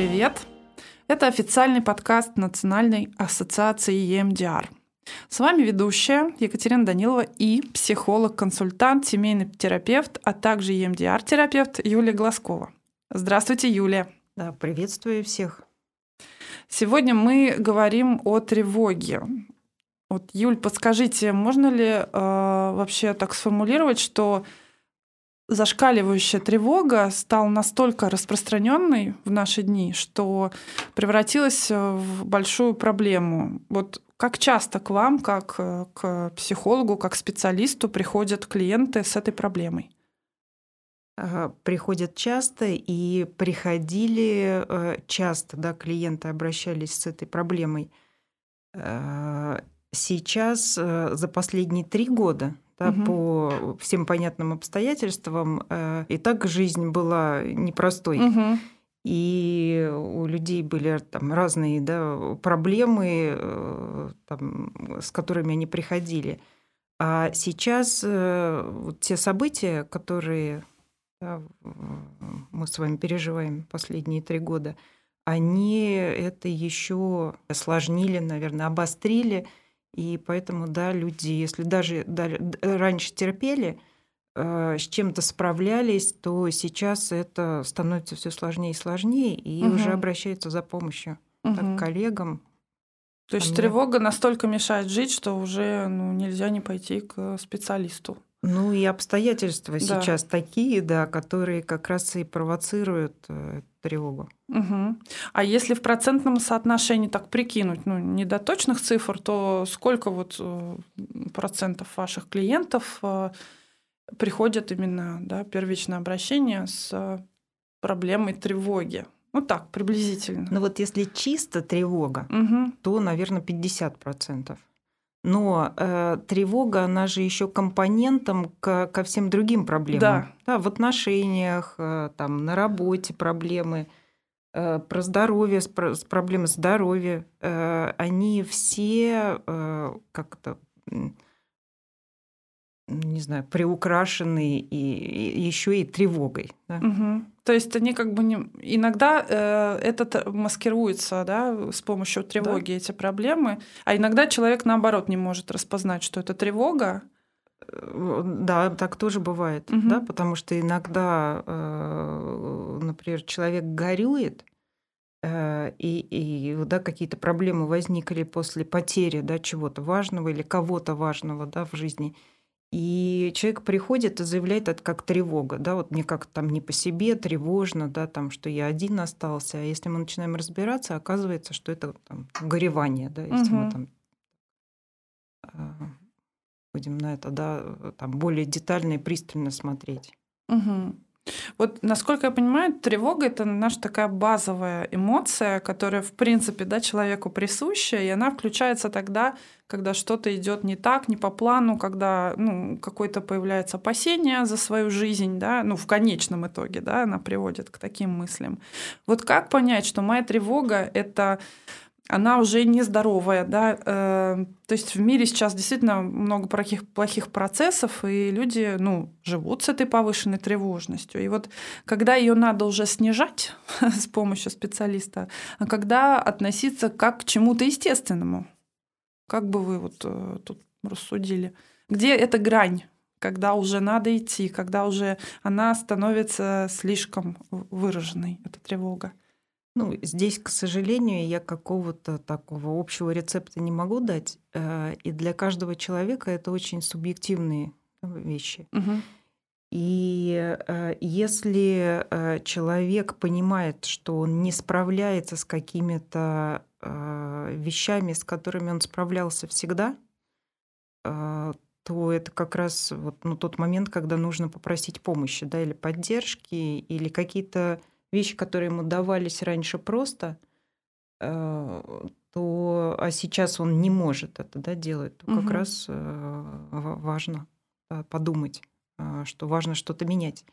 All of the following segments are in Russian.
Привет! Это официальный подкаст Национальной ассоциации EMDR. С вами ведущая Екатерина Данилова и психолог-консультант, семейный терапевт, а также EMDR-терапевт Юлия Глазкова. Здравствуйте, Юлия. Да, приветствую всех. Сегодня мы говорим о тревоге. Вот, Юль, подскажите, можно ли э, вообще так сформулировать, что зашкаливающая тревога стала настолько распространенной в наши дни, что превратилась в большую проблему. Вот как часто к вам, как э, к психологу, как специалисту приходят клиенты с этой проблемой? Приходят часто и приходили э, часто, да, клиенты обращались с этой проблемой. Э, сейчас за последние три года да, угу. по всем понятным обстоятельствам. Э, и так жизнь была непростой. Угу. И у людей были там разные да, проблемы, э, там, с которыми они приходили. А сейчас э, вот те события, которые да, мы с вами переживаем последние три года, они это еще осложнили, наверное, обострили. И поэтому, да, люди, если даже раньше терпели, э, с чем-то справлялись, то сейчас это становится все сложнее и сложнее, и угу. уже обращаются за помощью угу. к коллегам. То есть тревога настолько мешает жить, что уже ну, нельзя не пойти к специалисту. Ну и обстоятельства да. сейчас такие, да, которые как раз и провоцируют э, тревогу. Угу. А если в процентном соотношении так прикинуть, ну не до точных цифр, то сколько вот э, процентов ваших клиентов э, приходят именно да, первичное обращение с проблемой тревоги? Ну так, приблизительно. Ну вот если чисто тревога, угу. то, наверное, 50 процентов. Но э, тревога, она же еще компонентом к, ко всем другим проблемам. Да. да в отношениях, э, там, на работе проблемы, э, про здоровье, про, проблемы здоровья. Э, они все э, как-то не знаю, приукрашены и, и еще и тревогой. Да? Угу. То есть они как бы не... иногда э, это маскируется да, с помощью тревоги, да. эти проблемы, а иногда человек наоборот не может распознать, что это тревога. Э, да, так тоже бывает, угу. да, потому что иногда, э, например, человек горюет, э, и, и да, какие-то проблемы возникли после потери да, чего-то важного или кого-то важного да, в жизни. И человек приходит и заявляет это как тревога, да, вот мне как там не по себе, тревожно, да, там, что я один остался. А если мы начинаем разбираться, оказывается, что это там, горевание, да, если угу. мы там а, будем на это, да, там более детально и пристально смотреть. Угу. Вот, насколько я понимаю, тревога это наша такая базовая эмоция, которая, в принципе, да, человеку присуща, и она включается тогда, когда что-то идет не так, не по плану, когда ну, какое-то появляется опасение за свою жизнь, да, ну, в конечном итоге, да, она приводит к таким мыслям. Вот как понять, что моя тревога это она уже нездоровая, да, э, то есть в мире сейчас действительно много плохих, плохих процессов, и люди, ну, живут с этой повышенной тревожностью. И вот когда ее надо уже снижать с помощью специалиста, а когда относиться как к чему-то естественному, как бы вы вот э, тут рассудили, где эта грань? когда уже надо идти, когда уже она становится слишком выраженной, эта тревога. Ну, здесь, к сожалению, я какого-то такого общего рецепта не могу дать. Э, и для каждого человека это очень субъективные вещи. Угу. И э, если э, человек понимает, что он не справляется с какими-то вещами, с которыми он справлялся всегда, то это как раз вот, ну, тот момент, когда нужно попросить помощи, да, или поддержки, или какие-то вещи, которые ему давались раньше просто, э, то, а сейчас он не может это да, делать, то угу. как раз э, важно подумать, э, что важно что-то менять.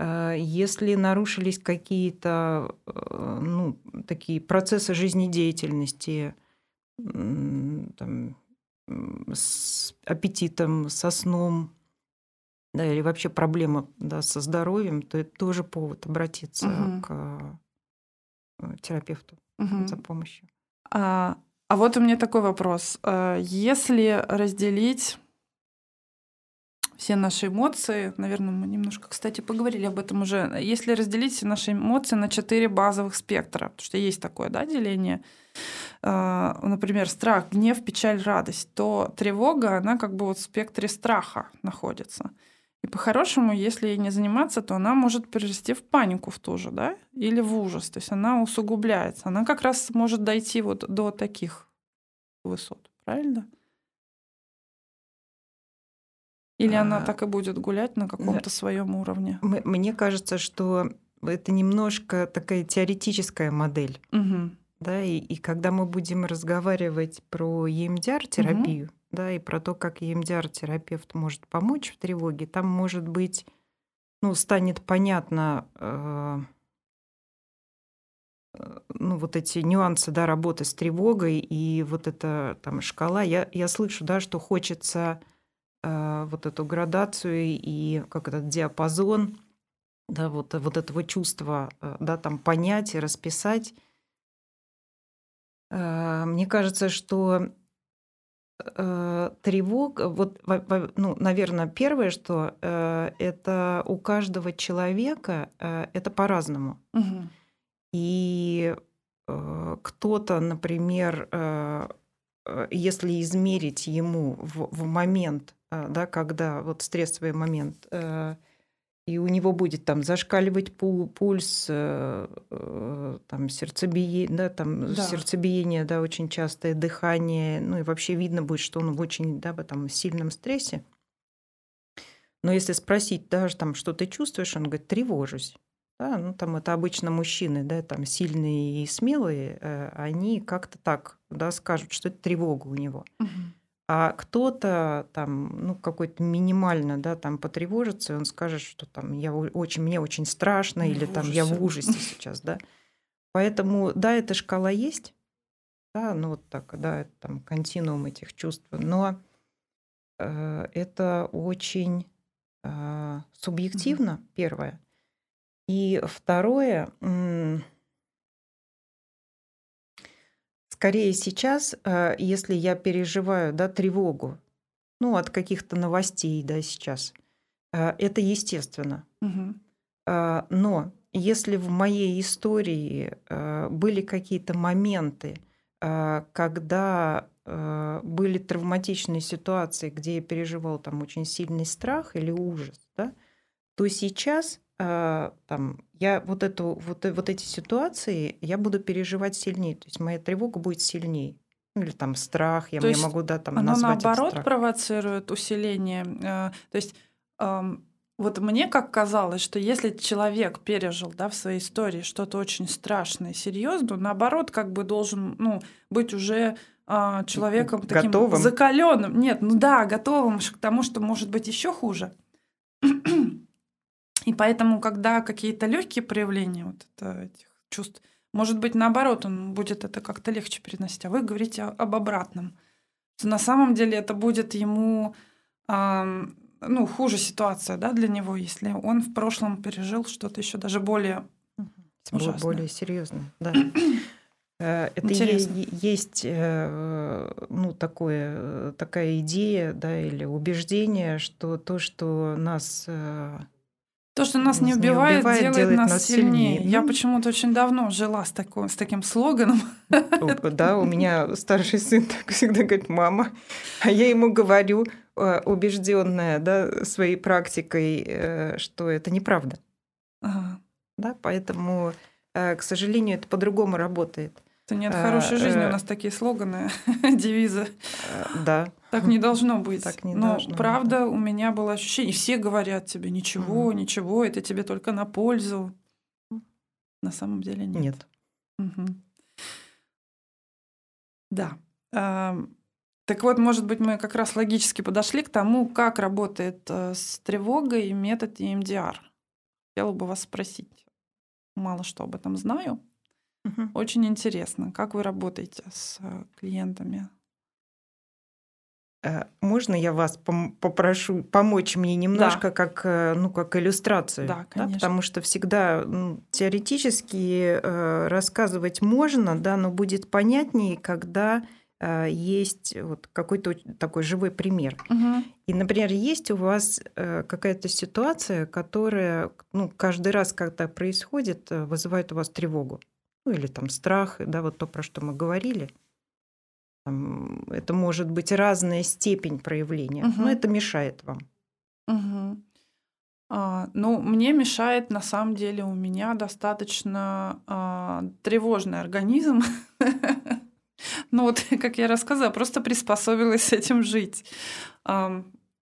Если нарушились какие-то ну, такие процессы жизнедеятельности, там, с аппетитом, со сном, да, или вообще проблема да, со здоровьем, то это тоже повод обратиться угу. к э, терапевту Мгм. за помощью. А, а вот у меня такой вопрос. А, Если разделить все наши эмоции, наверное, мы немножко, кстати, поговорили об этом уже. Если разделить все наши эмоции на четыре базовых спектра, потому что есть такое, да, деление, а, например, страх, гнев, печаль, радость, то тревога, она как бы вот в спектре страха находится. И по-хорошему, если ей не заниматься, то она может перерасти в панику в ту же, да, или в ужас. То есть она усугубляется. Она как раз может дойти вот до таких высот, правильно? Или она А, так и будет гулять на каком-то своем уровне? Мне кажется, что это немножко такая теоретическая модель. Мгм. Да, и, и когда мы будем разговаривать про EMDR-терапию, да, и про то, как EMDR-терапевт может помочь в тревоге, там, может быть, ну, станет понятно, э, ну, вот эти нюансы, да, работы с тревогой и вот эта там шкала. Я, я слышу, да, что хочется э, вот эту градацию и как этот диапазон, да, вот, вот этого чувства, э, да, там понять и расписать. Э, Мне кажется, что э, тревога, вот, во- во- ну, наверное, первое, что э, это у каждого человека э, это по-разному. Мгм. И кто-то, например, если измерить ему в, в момент, да, когда вот стрессовый момент, и у него будет там зашкаливать пу- пульс, э, э, там сердцебиение, да, там Да. сердцебиение, да, очень частое дыхание, ну и вообще видно будет, что он в очень, да, в этом сильном стрессе. Но если спросить даже там, что ты чувствуешь, он говорит, тревожусь. Да, ну там это обычно мужчины, да, там сильные и смелые, э, они как-то так, да, скажут, что это тревога у него. Мгм. А кто-то там, ну, какой-то минимально, да, там потревожится, и он скажет, что там я очень, мне очень страшно, Я или там я в ужасе. сейчас, да. Поэтому, да, эта шкала есть, да, ну вот так, да, это там континуум этих чувств, но э, это очень э, субъективно, первое. И второе, м, скорее сейчас, э, если я переживаю, да, тревогу, ну, от каких-то новостей, да, сейчас, э, это естественно. А, Но если в моей истории были какие-то моменты, а, когда были травматичные ситуации, где я переживал там очень сильный страх или ужас, да, то сейчас а, там, я вот, эту, вот, э- вот эти ситуации я буду переживать сильнее. То есть моя тревога будет сильнее. Ну, Или там страх, я, То я могу да, там, Оно назвать наоборот страх. провоцирует усиление. э, То есть ам, вот мне как казалось, что если человек пережил да, в своей истории что-то очень страшное, серьезное, наоборот, как бы должен ну, быть уже а, человеком таким Готовым. закаленным. Нет, ну да, готовым к тому, что может быть еще хуже. И поэтому, когда какие-то легкие проявления вот это, этих чувств, может быть, наоборот, он будет это как-то легче переносить. А вы говорите об обратном. Что на самом деле это будет ему ам, ну, хуже ситуация да, для него, если он в прошлом пережил что-то еще даже более Бо- ужасное. более серьезно, да. Э, Это Интересно. есть э, ну, такое, э, такая идея да, или убеждение, что то, что нас э, То, что нас не Нас не убивает, убивает, делает, делает нас, нас сильнее. сильнее. Я Ну. почему-то очень давно жила с, такой, с таким слоганом. Да, у меня старший сын так всегда говорит, мама, а я ему говорю, убежденная да, своей практикой, э, что это неправда. Ага. Да, поэтому, э, к сожалению, это по-другому работает. Это нет А, хорошей жизни, э, у нас такие слоганы, девизы. Э, Да, Так не должно быть. Так не Но должно быть, правда, у меня было ощущение, все говорят тебе, ничего, Мгм. ничего, это тебе только на пользу. На самом деле нет. нет. Мгм. Да. Так вот, может быть, мы как раз логически подошли к тому, как работает э, с тревогой метод EMDR. Хотела бы вас спросить. Мало что об этом знаю. Мгм. Очень интересно, как вы работаете с э, клиентами. Э, можно я вас попрошу помочь мне немножко да. как, э, ну, как иллюстрацию? Да, конечно. Да, потому что всегда ну, теоретически э, рассказывать можно, да, но будет понятнее, когда э, есть вот какой-то такой живой пример. Угу. И, например, есть у вас э, какая-то ситуация, которая ну, каждый раз, когда происходит, вызывает у вас тревогу. Ну или там страх, да, вот то, про что мы говорили. Это может быть разная степень проявления, Угу. но это мешает вам. Угу. А, ну, мне мешает, на самом деле, у меня достаточно а, тревожный организм. Ну вот, как я рассказала, просто приспособилась с этим жить.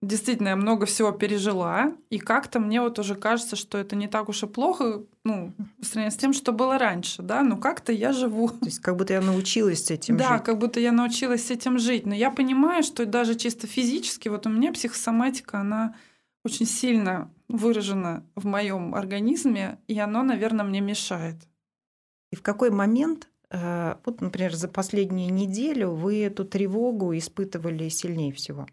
Действительно, я много всего пережила, и как-то мне вот уже кажется, что это не так уж и плохо, ну, по сравнению с тем, что было раньше, да, но как-то я живу. То есть как будто я научилась с этим да, жить. как будто я научилась с этим жить. Но я понимаю, что даже чисто физически, вот у меня психосоматика, она очень сильно выражена в моем организме, и оно, наверное, мне мешает. И в какой момент, э, вот, например, за последнюю неделю вы эту тревогу испытывали сильнее всего?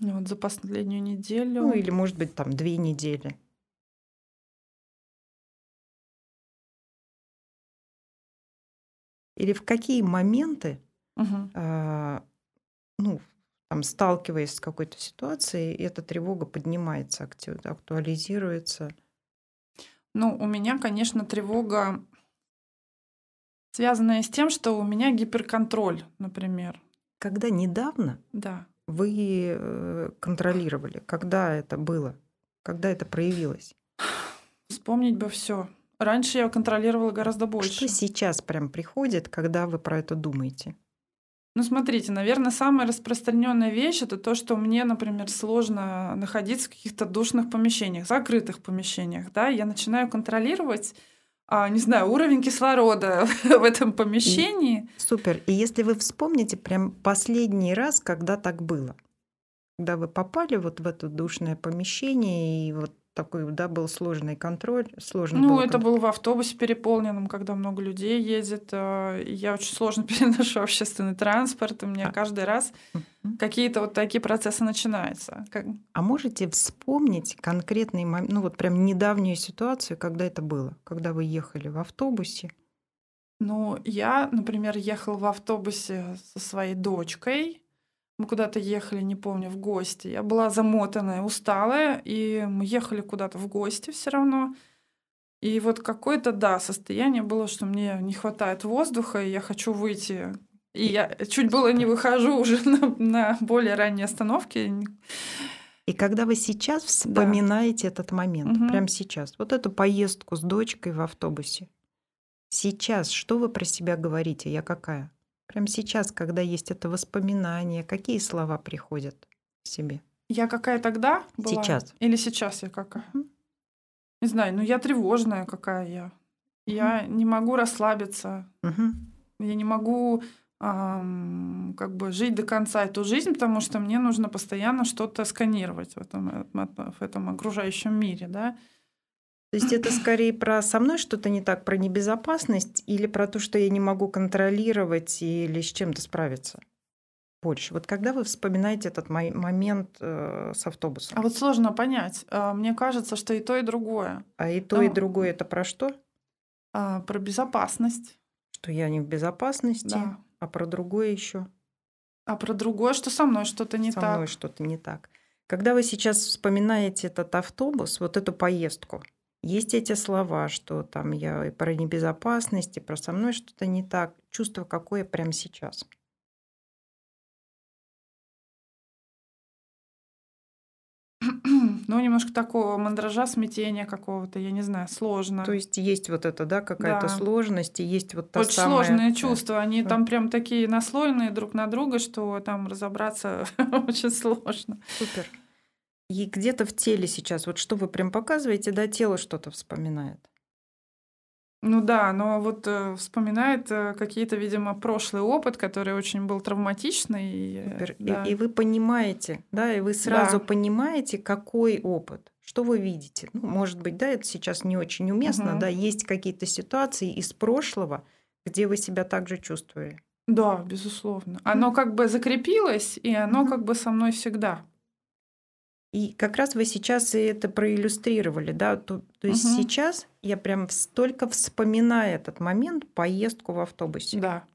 Ну, вот за последнюю неделю. Ну, или, может быть, там две недели. Или в какие моменты, Мгм. а, ну, там, сталкиваясь с какой-то ситуацией, эта тревога поднимается, актив- актуализируется. Ну, у меня, конечно, тревога, связанная с тем, что у меня гиперконтроль, например. Когда недавно Да. Вы э, контролировали, когда это было, когда это проявилось? Вспомнить бы все. Раньше я контролировала гораздо больше. Что сейчас прям приходит, когда вы про это думаете? Ну, смотрите, наверное, самая распространенная вещь это то, что мне, например, сложно находиться в каких-то душных помещениях, закрытых помещениях, да, я начинаю контролировать, не знаю, уровень кислорода в этом помещении. Супер. И если вы вспомните прям последний раз, когда так было, когда вы попали вот в это душное помещение и вот такой, да, был сложный контроль, сложно Ну, это кон- было в автобусе переполненном, когда много людей ездит. а, Я очень сложно переношу общественный транспорт, и у меня А. каждый раз какие-то вот такие процессы начинаются. Как- А можете вспомнить конкретный момент, ну вот прям недавнюю ситуацию, когда это было, когда вы ехали в автобусе? Ну, я, например, ехала в автобусе со своей дочкой. Мы куда-то ехали, не помню, в гости. Я была замотанная, усталая, и мы ехали куда-то в гости все равно. И вот какое-то, да, состояние было, что мне не хватает воздуха, и я хочу выйти. И я чуть было не выхожу уже на, на более ранней остановке. И когда вы сейчас вспоминаете этот момент, Мгм. прямо сейчас, вот эту поездку с дочкой в автобусе, сейчас что вы про себя говорите? Я какая? Прямо сейчас, когда есть это воспоминание, какие слова приходят к себе? Я какая тогда была? Сейчас. Или сейчас я какая? Мгм. Не знаю, ну я тревожная какая я. Я не могу расслабиться. Мгм. Я не могу ам, как бы жить до конца эту жизнь, потому что мне нужно постоянно что-то сканировать в этом, э, в этом окружающем мире, да. То есть это скорее про со мной что-то не так, про небезопасность или про то, что я не могу контролировать или с чем-то справиться? Больше. Вот когда вы вспоминаете этот мо- момент э, с автобусом, А вот сложно понять. А, Мне кажется, что и то, и другое. а и то, и ну, другое это про что? А, Про безопасность, Что я не в безопасности, да. а про другое еще А про другое, что со мной что-то не со так. мной что-то не так. Когда вы сейчас вспоминаете этот автобус, вот эту поездку, есть эти слова, что там я и про небезопасность, и про со мной что-то не так. Чувство какое прямо сейчас? Ну, немножко такого мандража, смятения какого-то, я не знаю, сложно. То есть есть вот это, да, какая-то Да. сложность, и есть вот та Очень самая... сложные чувства. Они Да. там прям такие наслоенные друг на друга, что там разобраться очень сложно. Супер. И где-то в теле сейчас, вот что вы прям показываете, да, тело что-то вспоминает. Ну да, но вот э, вспоминает э, какие-то, видимо, прошлый опыт, который очень был травматичный. и, э, Супер. И- да. И, вы понимаете, да, и вы сразу Да. понимаете, какой опыт, что вы видите. Ну, может быть, да, это сейчас не очень уместно, Мгм. да, есть какие-то ситуации из прошлого, где вы себя также чувствовали. Да, безусловно. Оно как бы закрепилось, и оно как бы со мной всегда. И как раз вы сейчас и это проиллюстрировали, да, то, то есть Мгм. сейчас я прям столько вспоминаю этот момент, поездку в автобусе. Да.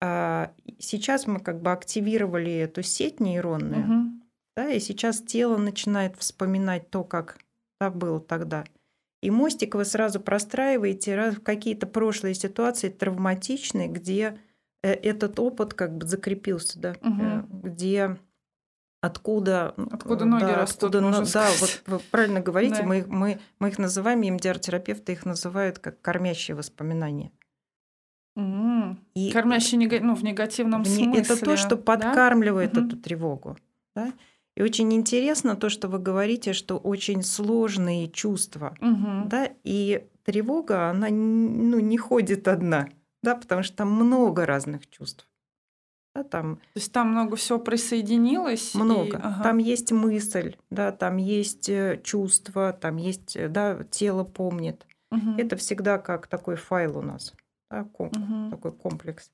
А, сейчас мы как бы активировали эту сеть нейронную, Мгм. да, и сейчас тело начинает вспоминать то, как да, было тогда. И мостик вы сразу простраиваете раз в какие-то прошлые ситуации травматичные, где э, этот опыт как бы закрепился, да, Мгм. где откуда Откуда э, ноги да, растут, откуда но- можно да, вот вы правильно говорите, Да. мы, их- мы, мы их называем, EMDR-терапевты их называют как кормящие воспоминания. М. И Кормящий нега- ну, в негативном в не- смысле. это то, что да? подкармливает Мгм. эту тревогу. да. И очень интересно то, что вы говорите, что очень сложные чувства. Мгм. Да, и тревога, она ну, не ходит одна, да, потому что там много разных чувств. Да, там То есть там много всего присоединилось. и- много. ага. Там есть мысль, да, там есть э, чувство, там есть, э, да, тело помнит. Мгм. Это всегда как такой файл у нас, да, ком- Мгм. такой комплекс.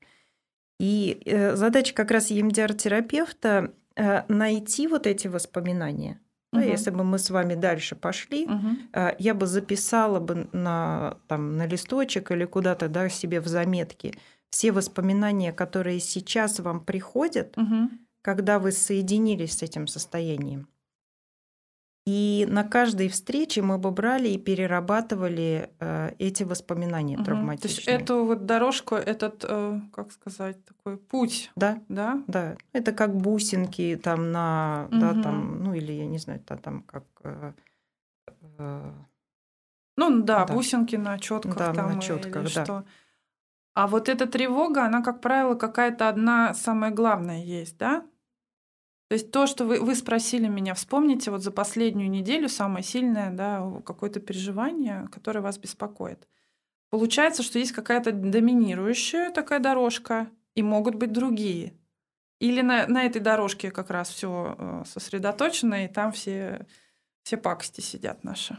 И э, задача как раз EMDR-терапевта э, найти вот эти воспоминания. Да, Мгм. если бы мы с вами дальше пошли, Мгм. э, я бы записала бы на, там, на листочек или куда-то да, себе в заметки все воспоминания, которые сейчас вам приходят, Мгм. когда вы соединились с этим состоянием. И на каждой встрече мы бы брали и перерабатывали э, эти воспоминания Мгм. То есть травматичные. эту вот дорожку, этот, э, как сказать, такой путь, Да, да? да. Это как бусинки там на, да, Мгм. там, ну или я не знаю, та- там как э, э, Ну да, Да. бусинки на четках Да, там на или чётках, да. что. А вот эта тревога, она, как правило, какая-то одна самая главная есть, да? То есть то, что вы, вы спросили меня, вспомните вот за последнюю неделю самое сильное, да, какое-то переживание, которое вас беспокоит. Получается, что есть какая-то доминирующая такая дорожка, и могут быть другие. Или на, на этой дорожке как раз все сосредоточено, и там все, все пакости сидят наши.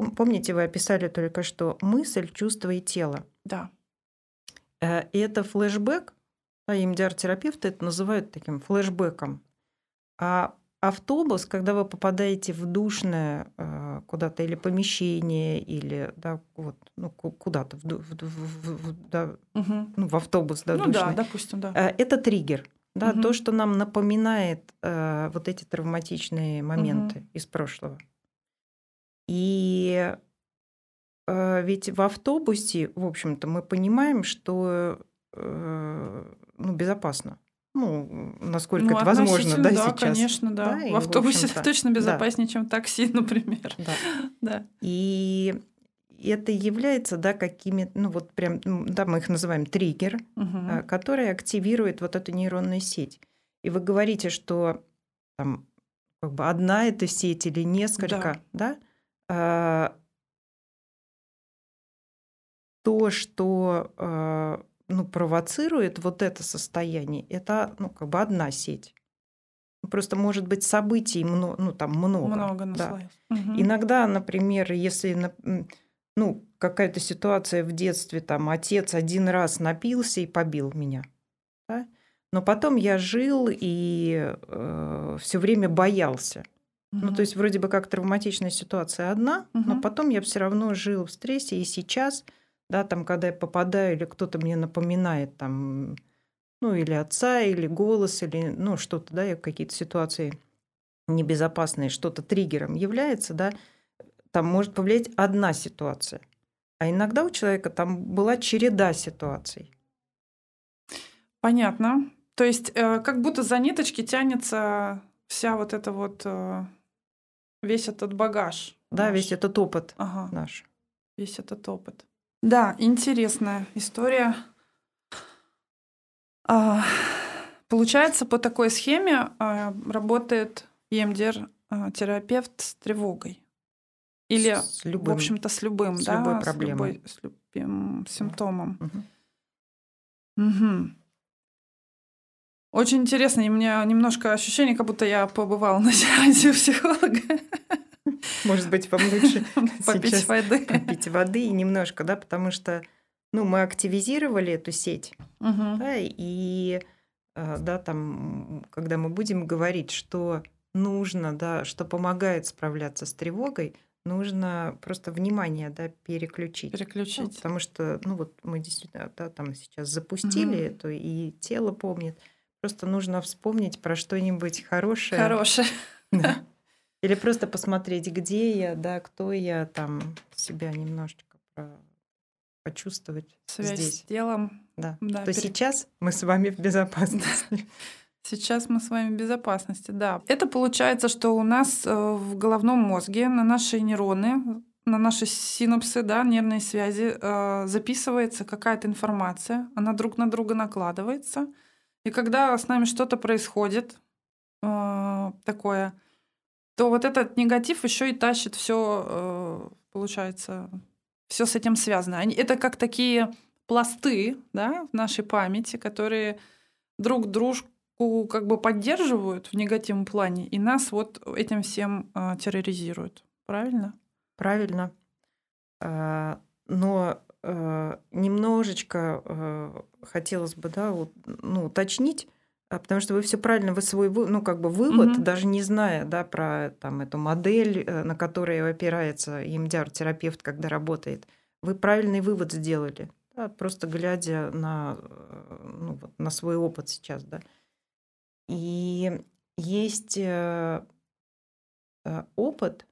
Пом- помните, вы описали только что мысль, чувство и тело. Да. Э, И это флешбэк, а EMDR-терапевты это называют таким флешбэком. А автобус, когда вы попадаете в душное э, куда-то или помещение, или да, вот, ну, ку- куда-то в, в в- в- да, Мгм. ну, в автобус, да, ну да, душный. допустим, да. Э, Это триггер. Да, Мгм. то, что нам напоминает э, вот эти травматичные моменты из прошлого. И э, ведь в автобусе, в общем-то, мы понимаем, что э, ну, безопасно. Ну, насколько Ну, это возможно, да, да, сейчас. конечно, да. Да, в автобусе общем-то, точно да. безопаснее, чем такси, например. Да. Да. И это является, да, какими, ну вот прям, да, мы их называем триггер, а, который активирует вот эту нейронную сеть. И вы говорите, что там как бы одна эта сеть или несколько, да, а, то, что а, ну, провоцирует вот это состояние, это ну, как бы одна сеть. Просто может быть событий много, ну там много. Много да. Мгм. Иногда, например, если ну, какая-то ситуация в детстве, там отец один раз напился и побил меня, да? но потом я жил и все время боялся. Ну, то есть вроде бы как травматичная ситуация одна, но Мгм. потом я все равно жил в стрессе, и сейчас, да, там, когда я попадаю или кто-то мне напоминает там, ну, или отца, или голос, или, ну, что-то, да, я какие-то ситуации небезопасные, что-то триггером является, да, там может повлиять одна ситуация. А иногда у человека там была череда ситуаций. Понятно. То есть э, как будто за ниточки тянется вся вот эта вот э, весь этот багаж. Да, наш. весь этот опыт Ага, наш. весь этот опыт. Да, интересная история. А, Получается, по такой схеме а, работает EMDR-терапевт с тревогой. Или, С в любым. общем-то, с любым, с да, любой с проблемой. любой- с любым симптомом. Мгм. Мгм. Очень интересно, и у меня немножко ощущение, как будто я побывала на сеансе психолога. Может быть, вам лучше Попить воды. попить воды и немножко, да, потому что ну, мы активизировали эту сеть, Мгм. да, и э, да, там, когда мы будем говорить, что нужно, да, что помогает справляться с тревогой, нужно просто внимание, да, переключить. Ну, Переключить. потому что, ну вот мы действительно, да, там сейчас запустили Мгм. это, и тело помнит. Просто нужно вспомнить про что-нибудь хорошее. Хорошее. Да. Или просто посмотреть, где я, да, кто я, там себя немножечко почувствовать Связь здесь. с телом. Да. Да, То пере- сейчас мы с вами в безопасности. Сейчас мы с вами в безопасности, да. Это получается, что у нас э, в головном мозге на наши нейроны, на наши синапсы, да, нервные связи э, записывается какая-то информация, она друг на друга накладывается. И когда с нами что-то происходит э, такое, то вот этот негатив еще и тащит все, получается, все с этим связано. Они- Это как такие пласты да, в нашей памяти, которые друг дружку как бы поддерживают в негативном плане, и нас вот этим всем а, терроризируют. Правильно? Правильно. А, Но э, немножечко э, хотелось бы, да, вот, ну, уточнить, а, потому что вы все правильно, вы свой, ну, как бы вывод, Мгм. даже не зная, да, про там эту модель, э, на которой опирается EMDR-терапевт, когда работает, вы правильный вывод сделали, да, просто глядя на, э, ну, вот, на свой опыт сейчас, да. И есть э, опыт,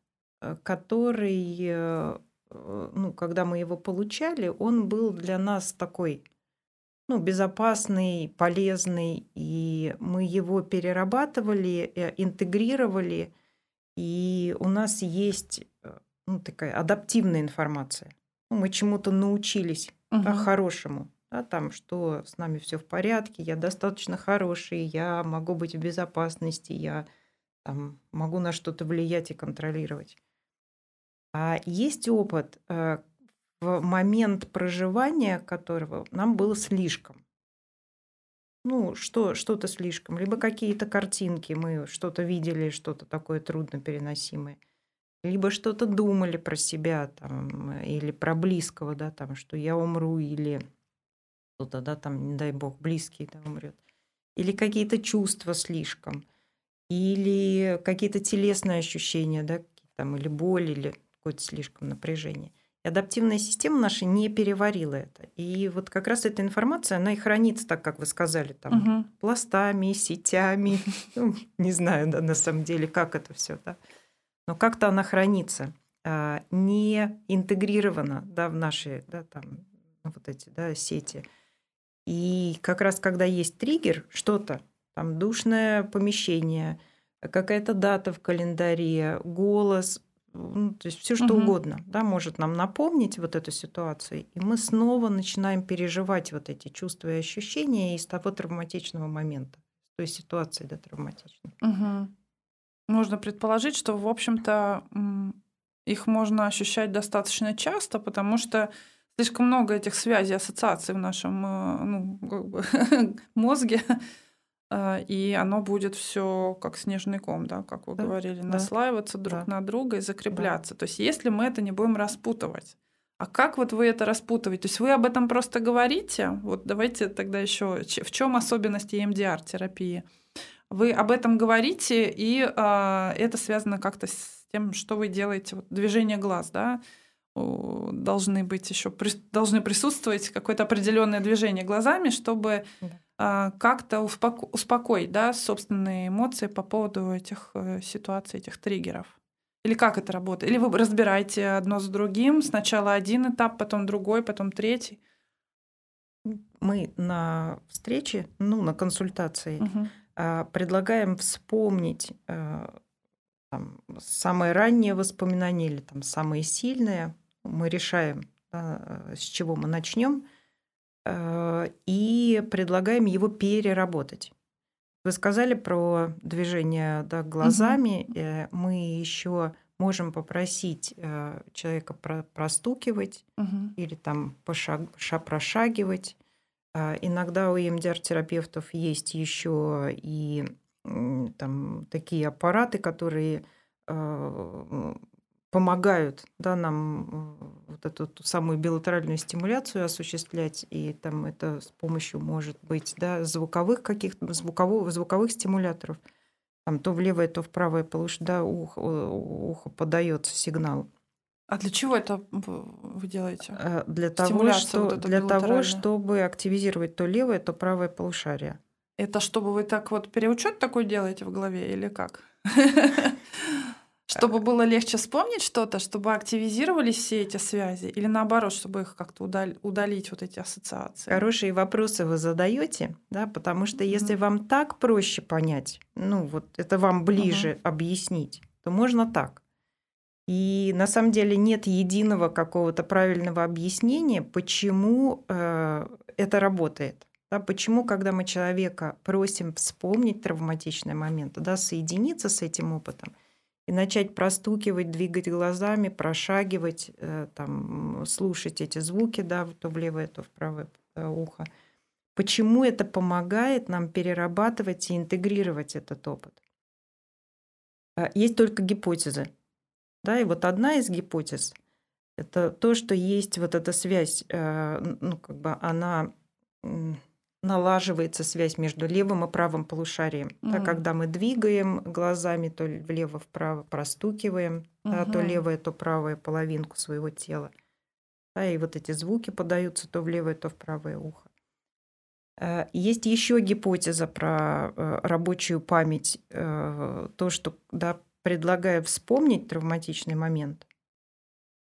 который, ну, когда мы его получали, он был для нас такой, ну, безопасный, полезный, и мы его перерабатывали, э, интегрировали, и у нас есть э, ну, такая адаптивная информация. Ну, мы чему-то научились да, Мгм. хорошему, да, там, что с нами все в порядке, я достаточно хороший, я могу быть в безопасности, я там, могу на что-то влиять и контролировать. А есть опыт, э, в момент проживания которого нам было слишком. Ну, что, что-то слишком. Либо какие-то картинки, мы что-то видели, что-то такое трудно переносимое. Либо что-то думали про себя там, э, или про близкого, да, там, что я умру, или кто-то, да, там, не дай бог, близкий да, умрет. Или какие-то чувства слишком. Или какие-то телесные ощущения, да, там, или боль, или какое-то слишком напряжение. И адаптивная система наша не переварила это. И вот как раз эта информация, она и хранится, так как вы сказали, там, Мгм. пластами, сетями. Ну, не знаю, да, на самом деле, как это все, да. Но как-то она хранится, а, не интегрирована, да, в наши, да, там, вот эти, да, сети. И как раз когда есть триггер, что-то, там, душное помещение, какая-то дата в календаре, голос, ну, то есть все что Мгм. угодно, да, может нам напомнить вот эту ситуацию, и мы снова начинаем переживать вот эти чувства и ощущения из того травматичного момента, с той ситуации, да, травматичной. Мгм. Можно предположить, что, в общем-то, их можно ощущать достаточно часто, потому что слишком много этих связей, ассоциаций в нашем э, ну, как бы мозге, и оно будет все как снежный ком, да, как вы Да, говорили, да, наслаиваться друг да. на друга и закрепляться. То есть, если мы это не будем распутывать, а как вот вы это распутываете? То есть вы об этом просто говорите? Вот давайте тогда еще в чем особенность EMDR терапии? Вы об этом говорите, и а, это связано как-то с тем, что вы делаете. Вот движение глаз, да, должны быть еще должны присутствовать какое-то определенное движение глазами, чтобы Да. А, как-то успоко- успокоить, да, собственные эмоции по поводу этих э, ситуаций, этих триггеров. Или как это работает? Или вы разбираете одно с другим, сначала один этап, потом другой, потом третий. Мы на встрече, ну, на консультации а, предлагаем вспомнить а, там, самые ранние воспоминания или там самые сильные. Мы решаем, да, с чего мы начнем, и предлагаем его переработать. Вы сказали про движение да, глазами. Э, Мы еще можем попросить э, человека про- простукивать Мгм. или там пошаг- ша- прошагивать. Иногда у EMDR-терапевтов есть еще и там такие аппараты, которые э, помогают да, нам вот эту ту самую билатеральную стимуляцию осуществлять, и там это с помощью, может быть, да, звуковых каких-то, звуковых, звуковых стимуляторов, там то в левое, то в правое полушарие, да, ухо, ухо подается сигнал. А для чего это вы делаете? Э, для того, что, вот для того, чтобы активизировать то левое, то правое полушарие. Это чтобы вы так вот переучет такой делаете в голове или как? Чтобы было легче вспомнить что-то, чтобы активизировались все эти связи, или наоборот, чтобы их как-то удалить, удалить вот эти ассоциации? Хорошие вопросы вы задаете, да, потому что если mm-hmm. вам так проще понять, ну вот это вам ближе mm-hmm. объяснить, то можно так. И на самом деле нет единого какого-то правильного объяснения, почему э, это работает. Да, почему, когда мы человека просим вспомнить травматичный момент, да, соединиться с этим опытом, и начать простукивать, двигать глазами, прошагивать, э, там, слушать эти звуки, да, то в левое, то в правое э, ухо. Почему это помогает нам перерабатывать и интегрировать этот опыт? А, есть только гипотезы. Да, и вот одна из гипотез – это то, что есть вот эта связь, э, ну, как бы она налаживается связь между левым и правым полушарием. Mm. Да, когда мы двигаем глазами то влево-вправо, простукиваем, mm-hmm. да, то левое, то правое половинку своего тела. Да, и вот эти звуки подаются то в левое, то в правое ухо. Э, есть еще гипотеза про э, рабочую память, э, то, что да, предлагая вспомнить травматичный момент,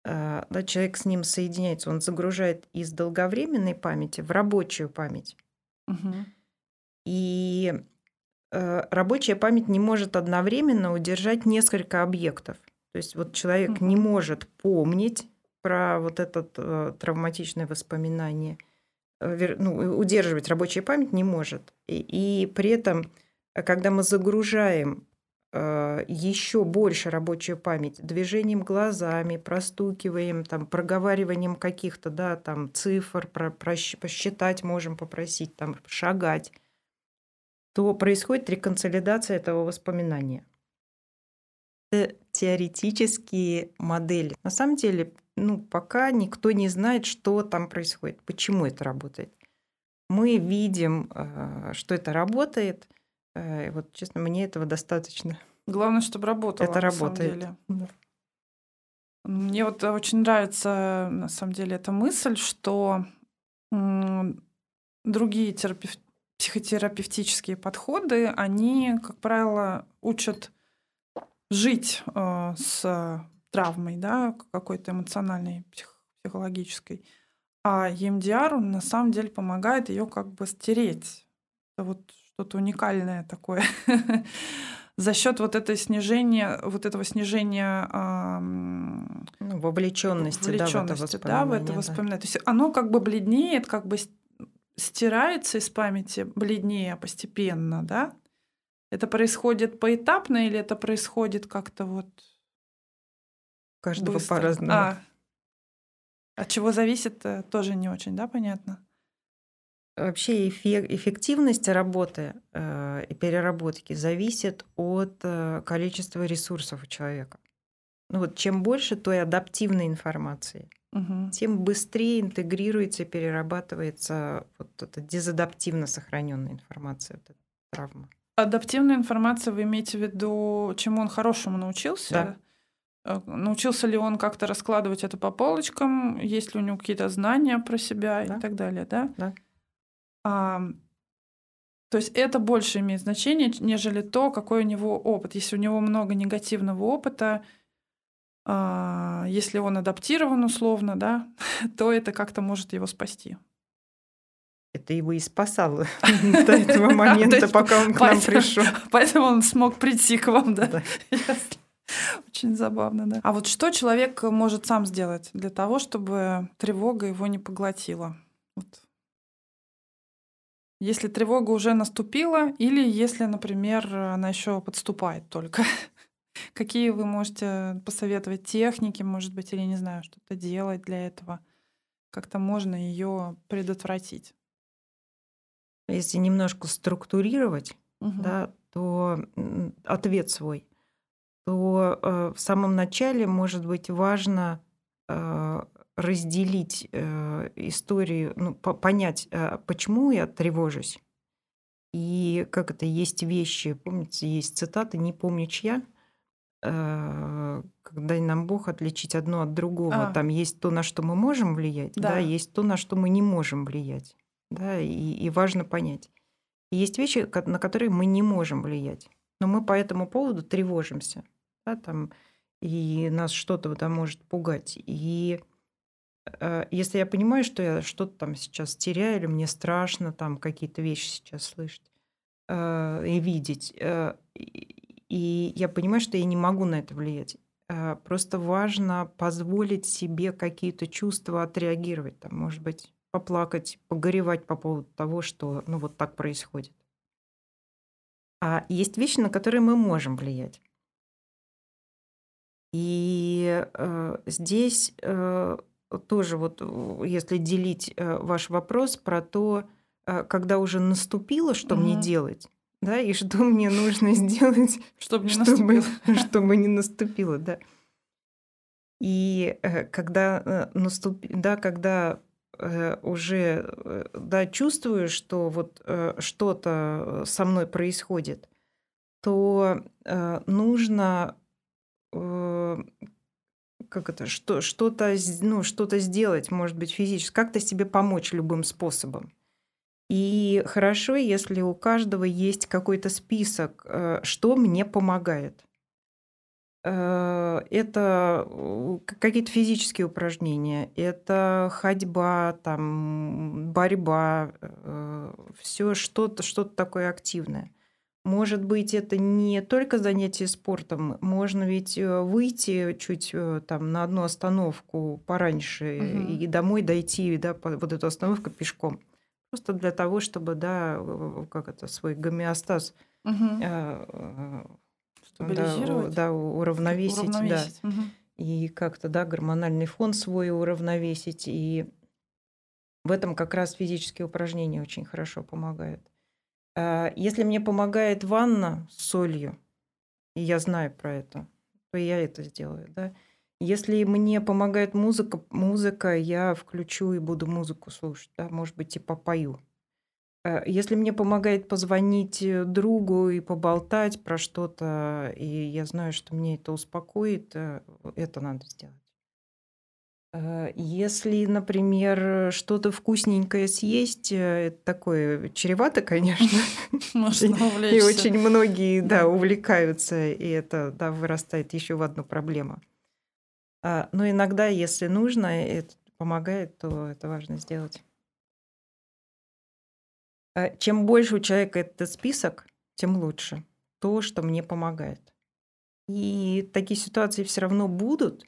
да, человек с ним соединяется, он загружает из долговременной памяти в рабочую память. И э, рабочая память не может одновременно удержать несколько объектов. То есть вот человек угу. не может помнить про вот это э, травматичное воспоминание, э, ну, удерживать рабочая память не может. И, и при этом, когда мы загружаем э, еще больше рабочую память движением глазами, простукиваем, там, проговариванием каких-то да, там, цифр, про, про, посчитать можем попросить, там, шагать, то происходит реконсолидация этого воспоминания. Это теоретические модели. На самом деле, ну, пока никто не знает, что там происходит, почему это работает. Мы видим, э, что это работает – Э, вот, честно, мне этого достаточно. Главное, чтобы работало. Это работает. Да. Мне вот очень нравится, на самом деле, эта мысль, что другие терапев... психотерапевтические подходы, они, как правило, учат жить э, с травмой, да, какой-то эмоциональной, псих... психологической. А EMDR, он на самом деле помогает ее как бы стереть. Это вот что-то уникальное такое. За счет вот этого снижения, вот этого снижения ну, вовлеченности, вовлеченности да, в это воспоминание. Да. То есть оно как бы бледнеет, как бы стирается из памяти бледнее постепенно, да? Это происходит поэтапно или это происходит как-то вот каждого по-разному? А, от чего зависит, э, тоже не очень, да, понятно? Вообще эффективность работы э, и переработки зависит от э, количества ресурсов у человека. Ну вот чем больше той адаптивной информации, угу. тем быстрее интегрируется и перерабатывается вот эта дезадаптивно сохраненная информация, вот эта травма. Адаптивная информация, вы имеете в виду, чему он хорошему научился? Да. Э, научился ли он как-то раскладывать это по полочкам? Есть ли у него какие-то знания про себя да. и так далее, да? Да. А, то есть это больше имеет значение, нежели то, какой у него опыт. Если у него много негативного опыта, а, если он адаптирован условно, да, то это как-то может его спасти. Это его и спасало до этого момента, пока он к нам пришел. Поэтому он смог прийти к вам, да? Очень забавно, да. А вот что человек может сам сделать для того, чтобы тревога его не поглотила? Вот если тревога уже наступила, или если, например, она еще подступает только. Какие вы можете посоветовать техники, может быть, или не знаю, что-то делать для этого? Как-то можно ее предотвратить? Если немножко структурировать, угу. да, то ответ свой, то э, в самом начале может быть важно э, разделить э, историю, ну, по понять, э, почему я тревожусь. И как это есть вещи, помните, есть цитаты, не помню чья, э, когда нам Бог отличить одно от другого. А. Там есть то, на что мы можем влиять, да, Да. есть то, на что мы не можем влиять. Да, и, и важно понять. И есть вещи, на которые мы не можем влиять. Но мы по этому поводу тревожимся. Да, там, и нас что-то там может пугать. И если я понимаю, что я что-то там сейчас теряю, или мне страшно там какие-то вещи сейчас слышать э, и видеть, э, и я понимаю, что я не могу на это влиять. э, Просто важно позволить себе какие-то чувства отреагировать. Там, может быть, поплакать, погоревать по поводу того, что ну, вот так происходит. А есть вещи, на которые мы можем влиять. И э, здесь э, тоже вот, э, если делить э, ваш вопрос про то, э, когда уже наступило, что мне Мгм. делать, да, и что мне нужно сделать, Чтобы не чтобы, наступило. чтобы не наступило, да. И когда наступ... да, когда уже да, чувствую, что вот что-то со мной происходит, то нужно как это, что, что-то, ну, что-то сделать, может быть, физически, как-то себе помочь любым способом. И хорошо, если у каждого есть какой-то список, э, что мне помогает. Э, Это э, какие-то физические упражнения, это ходьба, там, борьба, все что-то, что-то такое активное. Может быть, это не только занятие спортом, можно ведь э, выйти чуть э, там на одну остановку пораньше Мгм. и домой дойти, да, вот эту остановку пешком. Просто для того, чтобы, да, как это, свой гомеостаз Мгм. э, да, да, уравновесить, да, Уравновесить. Мгм. и как-то, да, гормональный фон свой уравновесить. И в этом как раз физические упражнения очень хорошо помогают. А, Если мне помогает ванна с солью, и я знаю про это, то я это сделаю, да. Если мне помогает музыка, музыка, я включу и буду музыку слушать, да, может быть, и попою. Э, Если мне помогает позвонить э, другу и поболтать про что-то, и я знаю, что мне это успокоит, э, это надо сделать. Э, Если, например, что-то вкусненькое съесть, э, это такое чревато, конечно. Можно И увлечься. очень многие, да, увлекаются, и это, да, вырастает еще в одну проблему. А, Но иногда, если нужно, это помогает, то это важно сделать. А, Чем больше у человека этот список, тем лучше. То, что мне помогает. И такие ситуации все равно будут.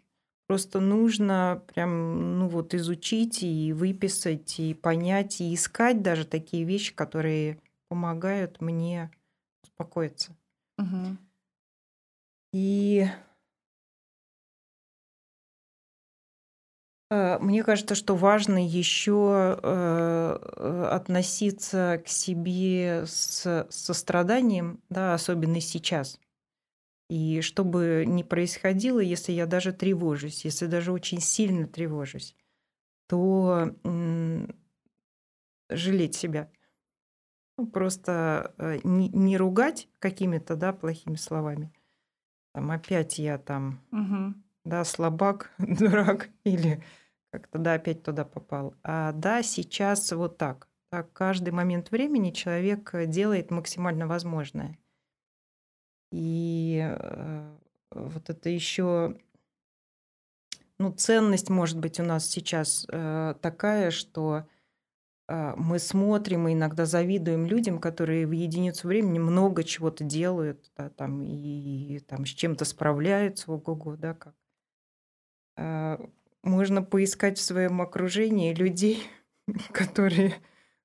Просто нужно прям, ну вот, изучить и выписать, и понять, и искать даже такие вещи, которые помогают мне успокоиться. Мгм. И э, мне кажется, что важно еще относиться к себе с состраданием, да, особенно сейчас. И что бы ни происходило, если я даже тревожусь, если даже очень сильно тревожусь, то м, жалеть себя. Ну, просто э, не, не ругать какими-то да, плохими словами. Там опять я там, Мгм. да, слабак, дурак, или как-то, да, опять туда попал. А да, сейчас вот так. Так, каждый момент времени человек э, делает максимально возможное. И э, вот это еще, ну, ценность, может быть, у нас сейчас э, такая, что э, мы смотрим и иногда завидуем людям, которые в единицу времени много чего-то делают, да, там, и там с чем-то справляются, ого-го, да, как. А, Можно поискать в своем окружении людей, которые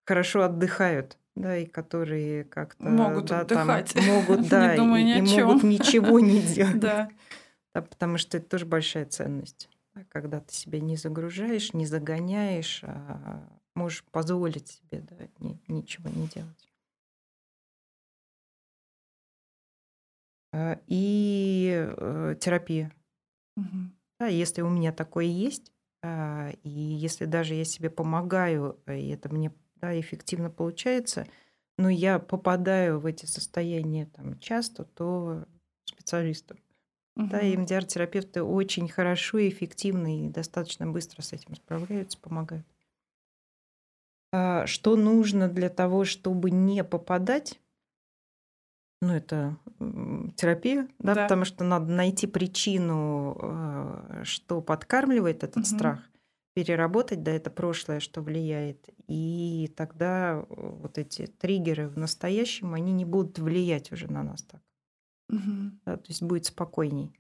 хорошо отдыхают, да, и которые как-то Могут да, там отдыхать, могут, не да, и, и могут ничего не делать. Да. Да, потому что это тоже большая ценность. да, Когда ты себя не загружаешь, не загоняешь, а можешь позволить себе да, ни- ничего не делать. э, и э, терапия. Мгм. Да, если у меня такое есть, а, и если даже я себе помогаю, и это мне да, эффективно получается, но я попадаю в эти состояния там, часто, то специалисту. Да, и. МДР-терапевты очень хорошо и эффективно и достаточно быстро с этим справляются, помогают. А, Что нужно для того, чтобы не попадать? Ну, это терапия, да, Да. потому что надо найти причину, э, что подкармливает этот Мгм. страх, переработать, да, это прошлое, что влияет, и тогда э, вот эти триггеры в настоящем, они не будут влиять уже на нас так, Мгм. да, то есть будет спокойней.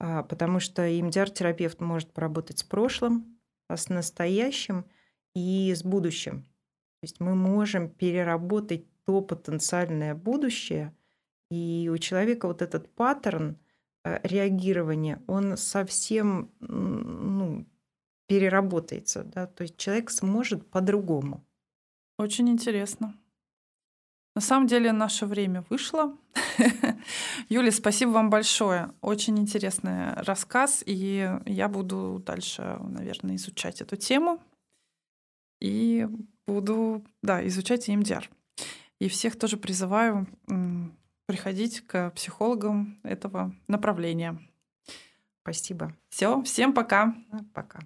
А, Потому что EMDR-терапевт может поработать с прошлым, а с настоящим и с будущим. То есть мы можем переработать то потенциальное будущее, и у человека вот этот паттерн э, реагирования, он совсем переработается. Да? То есть человек сможет по-другому. Очень интересно. На самом деле наше время вышло. Юля, спасибо вам большое. Очень интересный рассказ, и я буду дальше, наверное, изучать эту тему и буду, да, изучать EMDR. И всех тоже призываю приходить к психологам этого направления. Спасибо. Все, всем пока. Пока.